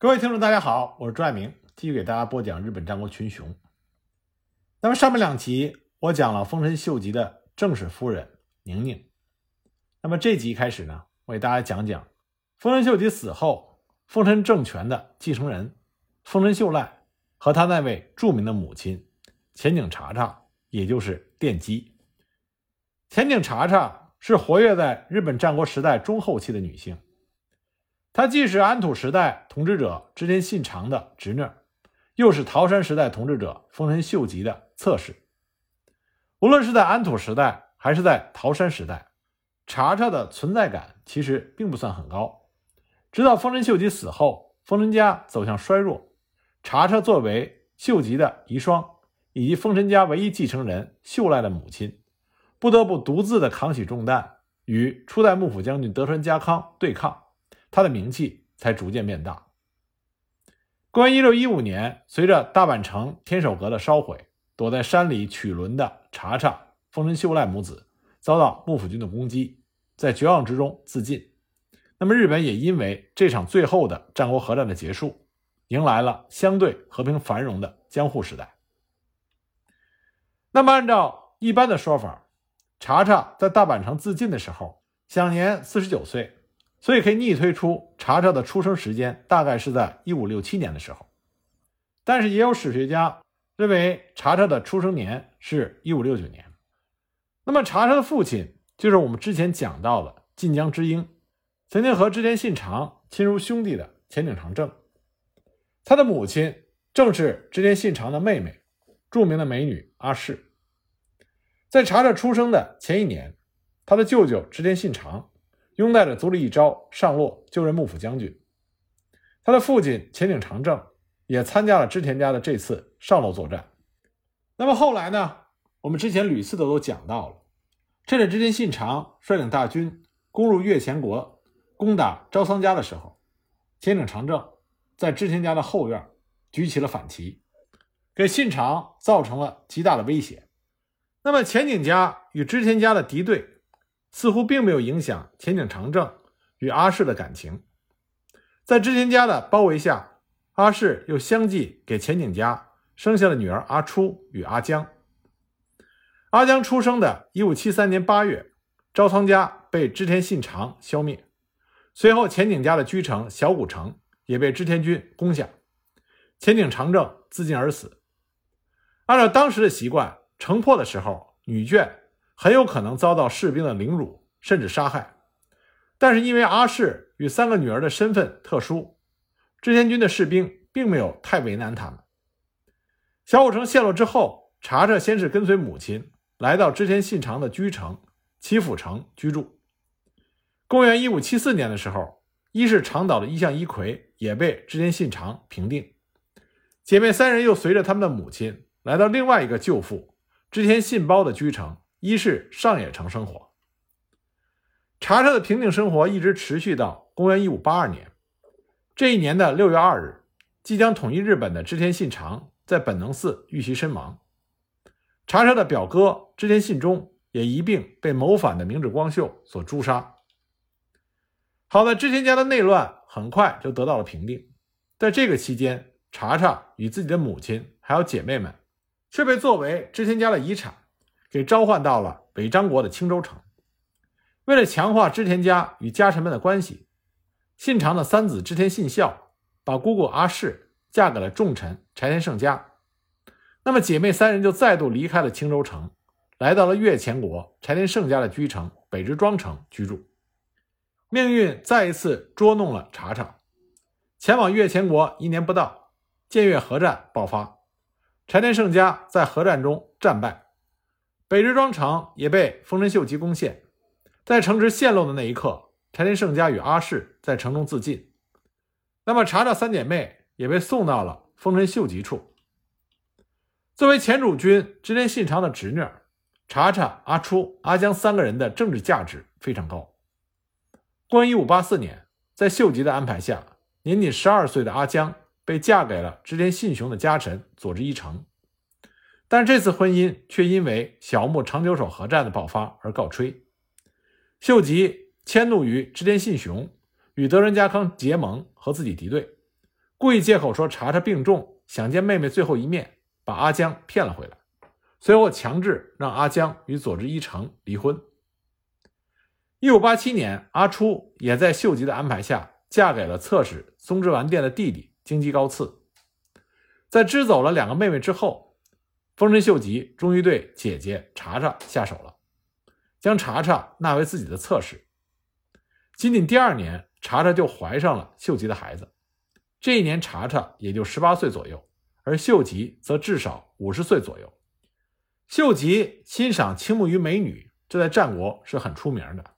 各位听众，大家好，我是朱爱明，继续给大家播讲日本战国群雄。那么上面两集我讲了丰臣秀吉的正室夫人宁宁，那么这集开始呢，我给大家讲讲丰臣秀吉死后，丰臣政权的继承人丰臣秀赖和他那位著名的母亲前景茶茶，也就是电击。前景茶茶是活跃在日本战国时代中后期的女性。她既是安土时代统治者织田信长的侄女，又是桃山时代统治者丰臣秀吉的侧室。无论是在安土时代还是在桃山时代，茶茶的存在感其实并不算很高。直到丰臣秀吉死后，丰臣家走向衰弱，茶茶作为秀吉的遗孀以及丰臣家唯一继承人秀赖的母亲，不得不独自的扛起重担，与初代幕府将军德川家康对抗。他的名气才逐渐变大。公元一六一五年，随着大阪城天守阁的烧毁，躲在山里取轮的茶茶丰臣秀赖母子遭到幕府军的攻击，在绝望之中自尽。那么，日本也因为这场最后的战国核战的结束，迎来了相对和平繁荣的江户时代。那么，按照一般的说法，茶茶在大阪城自尽的时候，享年四十九岁。所以可以逆推出茶茶的出生时间大概是在一五六七年的时候，但是也有史学家认为茶茶的出生年是一五六九年。那么茶茶的父亲就是我们之前讲到的晋江之鹰，曾经和织田信长亲如兄弟的前井长政，他的母亲正是织田信长的妹妹，著名的美女阿市。在茶茶出生的前一年，他的舅舅织田信长。拥戴着足利义昭上洛就任幕府将军，他的父亲前井长政也参加了织田家的这次上洛作战。那么后来呢？我们之前屡次的都讲到了，趁着织田信长率领大军攻入越前国，攻打昭仓家的时候，前井长政在织田家的后院举起了反旗，给信长造成了极大的威胁。那么前井家与织田家的敌对。似乎并没有影响前景长政与阿市的感情，在织田家的包围下，阿市又相继给前景家生下了女儿阿初与阿江。阿江出生的1573年8月，昭仓家被织田信长消灭，随后前景家的居城小谷城也被织田军攻下，前景长政自尽而死。按照当时的习惯，城破的时候，女眷。很有可能遭到士兵的凌辱，甚至杀害。但是因为阿市与三个女儿的身份特殊，织田军的士兵并没有太为难他们。小五城陷落之后，茶茶先是跟随母亲来到织田信长的居城岐阜城居住。公元一五七四年的时候，一是长岛的一向一葵也被织田信长平定，姐妹三人又随着他们的母亲来到另外一个舅父织田信包的居城。一是上野城生活，茶茶的平静生活一直持续到公元一五八二年。这一年的六月二日，即将统一日本的织田信长在本能寺遇袭身亡。茶茶的表哥织田信忠也一并被谋反的明智光秀所诛杀。好在织田家的内乱很快就得到了平定。在这个期间，茶茶与自己的母亲还有姐妹们，却被作为织田家的遗产。给召唤到了北张国的青州城。为了强化织田家与家臣们的关系，信长的三子织田信孝把姑姑阿市嫁给了重臣柴田胜家。那么姐妹三人就再度离开了青州城，来到了越前国柴田胜家的居城北之庄城居住。命运再一次捉弄了茶茶，前往越前国一年不到，建越合战爆发，柴田胜家在合战中战败。北之庄城也被丰臣秀吉攻陷，在城池陷落的那一刻，柴田胜家与阿市在城中自尽。那么茶茶三姐妹也被送到了丰臣秀吉处。作为前主君织田信长的侄女，茶茶、阿初、阿江三个人的政治价值非常高。公元一五八四年，在秀吉的安排下，年仅十二岁的阿江被嫁给了织田信雄的家臣佐治一成。但这次婚姻却因为小牧长久手合战的爆发而告吹。秀吉迁怒于织田信雄与德川家康结盟和自己敌对，故意借口说查查病重，想见妹妹最后一面，把阿江骗了回来，随后强制让阿江与佐治一成离婚。一五八七年，阿初也在秀吉的安排下嫁给了侧室松之丸店的弟弟京畿高次。在支走了两个妹妹之后，丰臣秀吉终于对姐姐查查下手了，将查查纳为自己的侧室。仅仅第二年，查查就怀上了秀吉的孩子。这一年，查查也就十八岁左右，而秀吉则至少五十岁左右。秀吉欣赏青木于美女，这在战国是很出名的。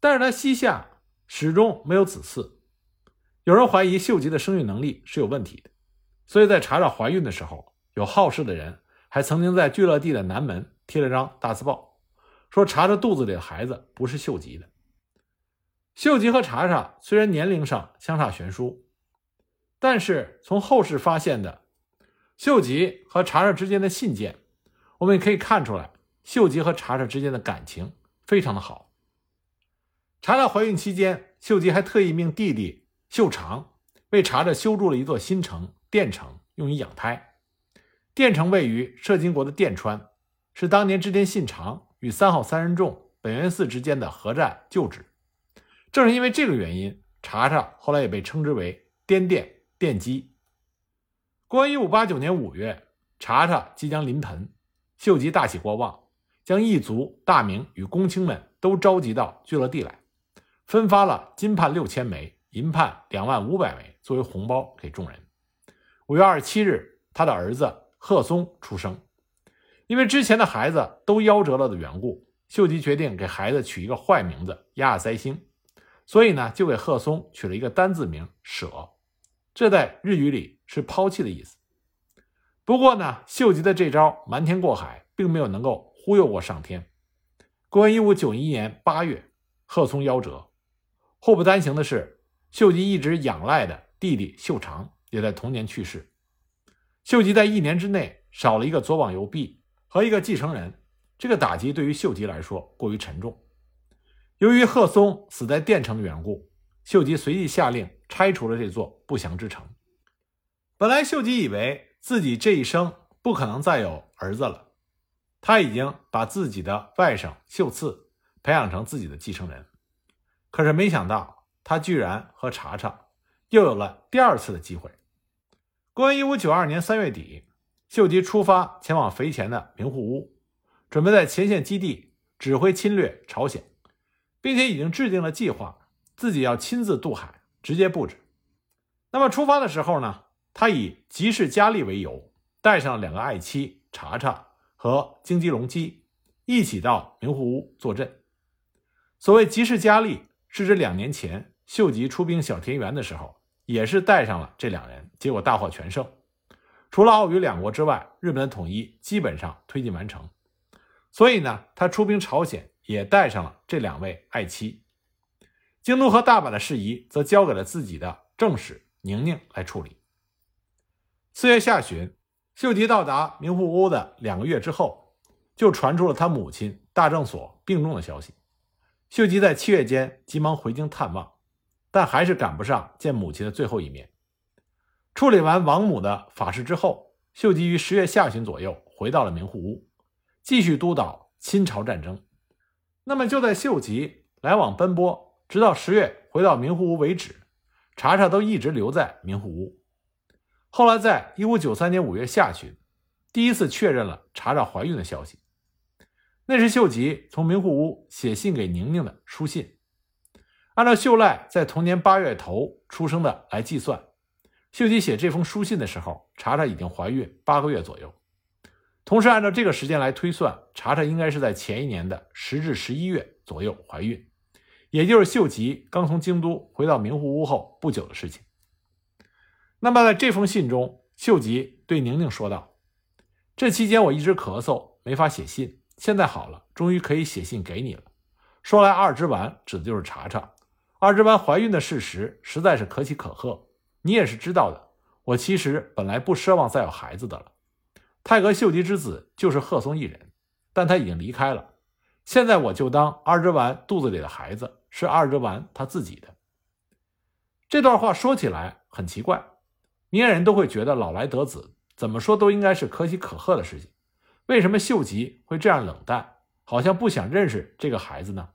但是他膝下始终没有子嗣，有人怀疑秀吉的生育能力是有问题的，所以在查查怀孕的时候，有好事的人还曾经在聚乐地的南门贴了张大字报，说查查肚子里的孩子不是秀吉的。秀吉和查查虽然年龄上相差悬殊，但是从后世发现的秀吉和查查之间的信件，我们也可以看出来，秀吉和查查之间的感情非常的好。查查怀孕期间，秀吉还特意命弟弟秀长为查查修筑了一座新城电城，用于养胎。电城位于摄津国的电川，是当年织田信长与三好三人众本愿寺之间的合战旧址。正是因为这个原因，查查后来也被称之为滇电电机。公元一五八九年五月，查查即将临盆，秀吉大喜过望，将一族、大名与公卿们都召集到聚乐地来。分发了金判六千枚、银判两万五百枚作为红包给众人。五月二十七日，他的儿子贺松出生。因为之前的孩子都夭折了的缘故，秀吉决定给孩子取一个坏名字“亚塞星”，所以呢，就给贺松取了一个单字名“舍”，这在日语里是抛弃的意思。不过呢，秀吉的这招瞒天过海，并没有能够忽悠过上天。公元一五九一年八月，贺松夭折。祸不单行的是，秀吉一直仰赖的弟弟秀长也在同年去世。秀吉在一年之内少了一个左膀右臂和一个继承人，这个打击对于秀吉来说过于沉重。由于贺松死在电城的缘故，秀吉随即下令拆除了这座不祥之城。本来秀吉以为自己这一生不可能再有儿子了，他已经把自己的外甥秀次培养成自己的继承人。可是没想到，他居然和查查又有了第二次的机会。公元一五九二年三月底，秀吉出发前往肥前的名护屋，准备在前线基地指挥侵略朝鲜，并且已经制定了计划，自己要亲自渡海，直接布置。那么出发的时候呢，他以吉氏佳丽为由，带上两个爱妻查查和京吉隆基，一起到名护屋坐镇。所谓吉氏佳丽。是指两年前秀吉出兵小田园的时候，也是带上了这两人，结果大获全胜。除了奥羽两国之外，日本的统一基本上推进完成。所以呢，他出兵朝鲜也带上了这两位爱妻。京都和大阪的事宜则交给了自己的正室宁宁来处理。四月下旬，秀吉到达名护屋的两个月之后，就传出了他母亲大正所病重的消息。秀吉在七月间急忙回京探望，但还是赶不上见母亲的最后一面。处理完王母的法事之后，秀吉于十月下旬左右回到了明户屋，继续督导亲朝战争。那么就在秀吉来往奔波，直到十月回到明户屋为止，查查都一直留在明户屋。后来在一五九三年五月下旬，第一次确认了查查怀孕的消息。那是秀吉从明户屋写信给宁宁的书信。按照秀赖在同年八月头出生的来计算，秀吉写这封书信的时候，查查已经怀孕八个月左右。同时，按照这个时间来推算，查查应该是在前一年的十至十一月左右怀孕，也就是秀吉刚从京都回到明户屋后不久的事情。那么，在这封信中，秀吉对宁宁说道：“这期间我一直咳嗽，没法写信。”现在好了，终于可以写信给你了。说来，二之丸指的就是查查。二之丸怀孕的事实实在是可喜可贺，你也是知道的。我其实本来不奢望再有孩子的了。太阁秀吉之子就是贺松一人，但他已经离开了。现在我就当二之丸肚子里的孩子是二之丸他自己的。这段话说起来很奇怪，明眼人都会觉得老来得子，怎么说都应该是可喜可贺的事情，为什么秀吉会这样冷淡，好像不想认识这个孩子呢？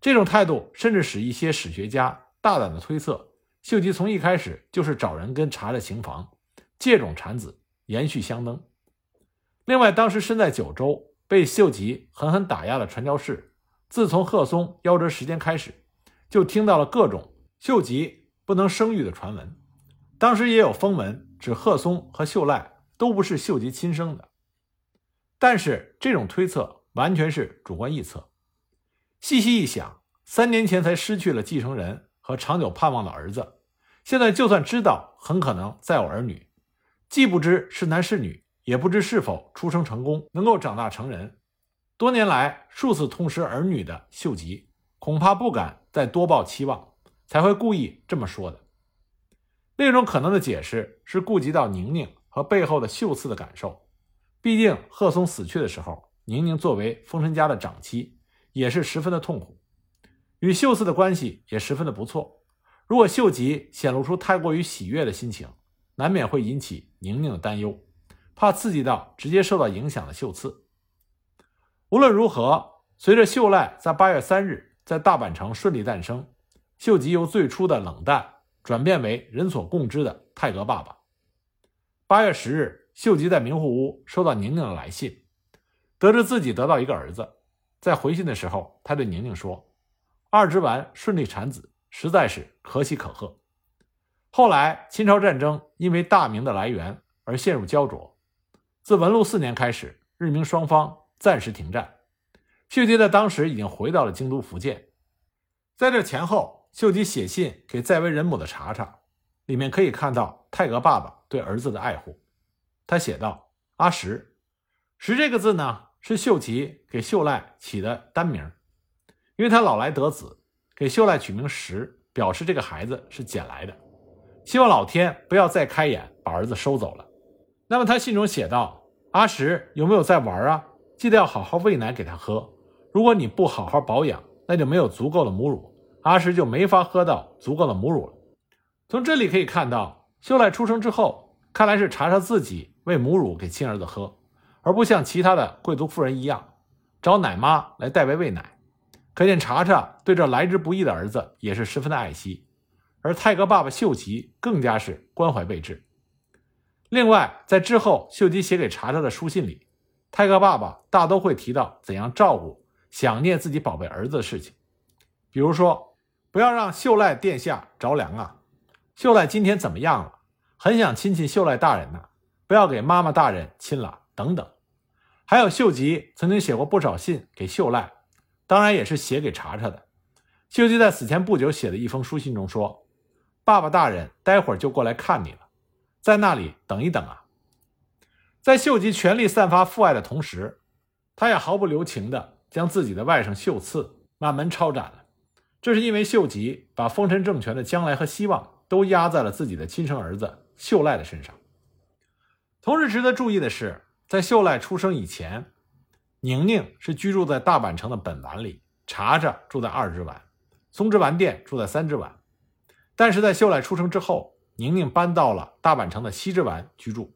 这种态度甚至使一些史学家大胆的推测，秀吉从一开始就是找人跟查着情房，借种产子，延续香灯。另外，当时身在九州，被秀吉狠狠打压的传教士，自从贺松夭折时间开始，就听到了各种秀吉不能生育的传闻。当时也有风闻指贺松和秀赖都不是秀吉亲生的，但是这种推测完全是主观臆测。细细一想，三年前才失去了继承人和长久盼望的儿子，现在就算知道很可能再有儿女，既不知是男是女，也不知是否出生成功，能够长大成人。多年来数次痛失儿女的秀吉，恐怕不敢再多抱期望，才会故意这么说的。另一种可能的解释是顾及到宁宁和背后的秀次的感受，毕竟贺松死去的时候，宁宁作为丰臣家的长妻。也是十分的痛苦，与秀次的关系也十分的不错。如果秀吉显露出太过于喜悦的心情，难免会引起宁宁的担忧，怕刺激到直接受到影响的秀次。无论如何，随着秀赖在八月三日在大阪城顺利诞生，秀吉由最初的冷淡转变为人所共知的泰格爸爸。八月十日，秀吉在明户屋收到宁宁的来信，得知自己得到一个儿子。在回信的时候，他对宁宁说：“二之丸顺利产子，实在是可喜可贺。”后来，秦朝战争因为大明的来源而陷入焦灼。自文禄四年开始，日明双方暂时停战。秀吉在当时已经回到了京都福建。在这前后，秀吉写信给在为人母的查查，里面可以看到泰阁爸爸对儿子的爱护。他写道：“阿石，石这个字呢？”是秀吉给秀赖起的单名，因为他老来得子，给秀赖取名石，表示这个孩子是捡来的，希望老天不要再开眼把儿子收走了。那么他信中写道：“阿石有没有在玩啊？记得要好好喂奶给他喝。如果你不好好保养，那就没有足够的母乳，阿石就没法喝到足够的母乳了。”从这里可以看到，秀赖出生之后，看来是查查自己喂母乳给亲儿子喝。而不像其他的贵族妇人一样，找奶妈来代为喂奶，可见查查对这来之不易的儿子也是十分的爱惜，而泰格爸爸秀吉更加是关怀备至。另外，在之后秀吉写给查查的书信里，泰格爸爸大都会提到怎样照顾、想念自己宝贝儿子的事情，比如说不要让秀赖殿下着凉啊，秀赖今天怎么样了？很想亲亲秀赖大人呢，不要给妈妈大人亲了，等等。还有秀吉曾经写过不少信给秀赖，当然也是写给查查的。秀吉在死前不久写的一封书信中说：“爸爸大人待会儿就过来看你了，在那里等一等啊。”在秀吉全力散发父爱的同时，他也毫不留情地将自己的外甥秀次满门抄斩了。这是因为秀吉把丰臣政权的将来和希望都压在了自己的亲生儿子秀赖的身上。同时值得注意的是。在秀赖出生以前，宁宁是居住在大阪城的本丸里，查查住在二之丸，松之丸店住在三之丸。但是在秀赖出生之后，宁宁搬到了大阪城的西之丸居住，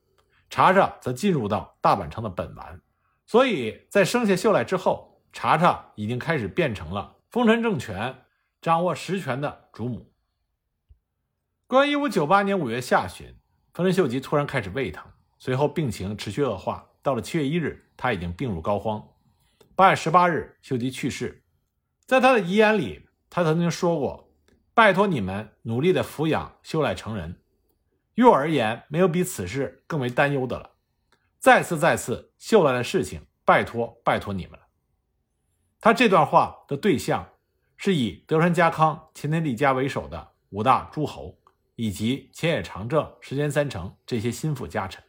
查查则进入到大阪城的本丸。所以在生下秀赖之后，查查已经开始变成了丰臣政权掌握实权的主母。公元一五九八年五月下旬，丰臣秀吉突然开始胃疼。随后病情持续恶化，到了七月一日，他已经病入膏肓。八月十八日，秀吉去世。在他的遗言里，他曾经说过：“拜托你们努力的抚养秀赖成人。于我而言，没有比此事更为担忧的了。再次再次，秀赖的事情，拜托拜托你们了。”他这段话的对象是以德川家康、前田利家为首的五大诸侯，以及前野长政、石田三成这些心腹家臣。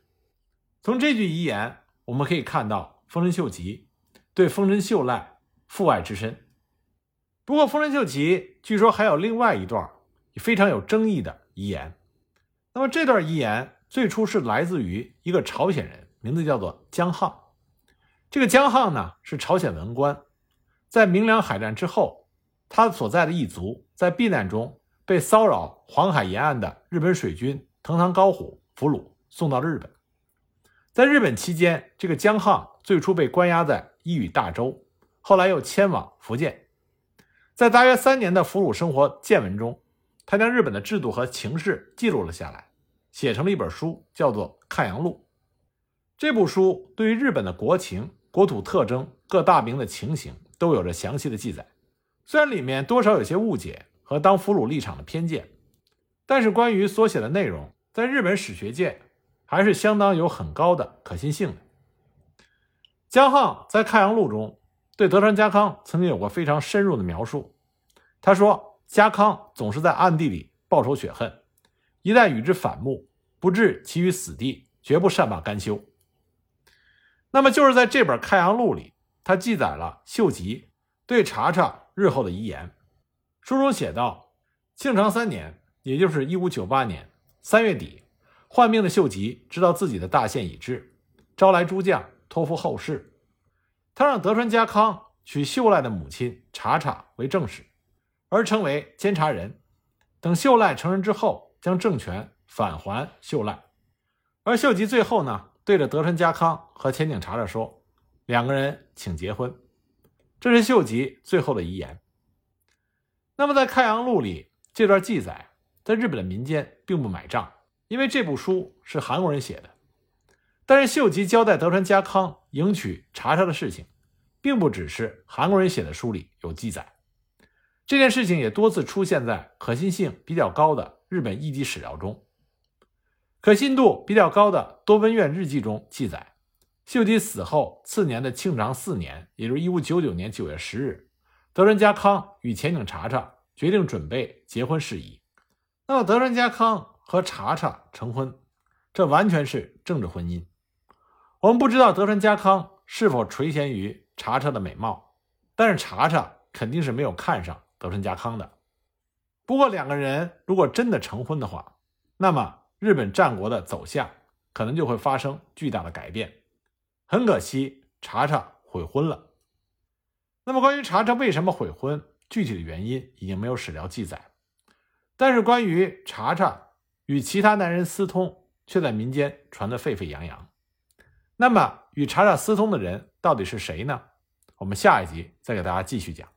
从这句遗言，我们可以看到丰臣秀吉对丰臣秀赖父爱之深。不过，丰臣秀吉据说还有另外一段非常有争议的遗言。那么，这段遗言最初是来自于一个朝鲜人，名字叫做江浩。这个江浩呢是朝鲜文官，在明良海战之后，他所在的一族在避难中被骚扰黄海沿岸的日本水军藤堂高虎俘虏，送到了日本。在日本期间，这个江汉最初被关押在伊予大洲，后来又迁往福建。在大约三年的俘虏生活见闻中，他将日本的制度和情势记录了下来，写成了一本书，叫做《看阳录》。这部书对于日本的国情、国土特征、各大名的情形都有着详细的记载。虽然里面多少有些误解和当俘虏立场的偏见，但是关于所写的内容，在日本史学界还是相当有很高的可信性的。江浩在《看阳录》中对德川家康曾经有过非常深入的描述。他说：“家康总是在暗地里报仇雪恨，一旦与之反目，不置其于死地，绝不善罢甘休。”那么就是在这本《开阳录》里，他记载了秀吉对查查日后的遗言。书中写道：庆长三年，也就是一五九八年三月底，患病的秀吉知道自己的大限已至，招来诸将托付后事。他让德川家康娶秀赖的母亲查查为正室，而成为监察人。等秀赖成人之后，将政权返还秀赖。而秀吉最后呢？对着德川家康和前井查查说：“两个人请结婚。”这是秀吉最后的遗言。那么，在《开阳录》里这段记载，在日本的民间并不买账，因为这部书是韩国人写的。但是，秀吉交代德川家康迎娶查查的事情，并不只是韩国人写的书里有记载，这件事情也多次出现在可信性比较高的日本一级史料中。可信度比较高的多闻院日记中记载，秀吉死后次年的庆长四年，也就是一五九九年九月十日，德川家康与前井查查决定准备结婚事宜。那么，德川家康和查查成婚，这完全是政治婚姻。我们不知道德川家康是否垂涎于查查的美貌，但是查查肯定是没有看上德川家康的。不过，两个人如果真的成婚的话，那么。日本战国的走向可能就会发生巨大的改变。很可惜，查查悔婚了。那么，关于查查为什么悔婚，具体的原因已经没有史料记载。但是，关于查查与其他男人私通，却在民间传得沸沸扬扬。那么，与查查私通的人到底是谁呢？我们下一集再给大家继续讲。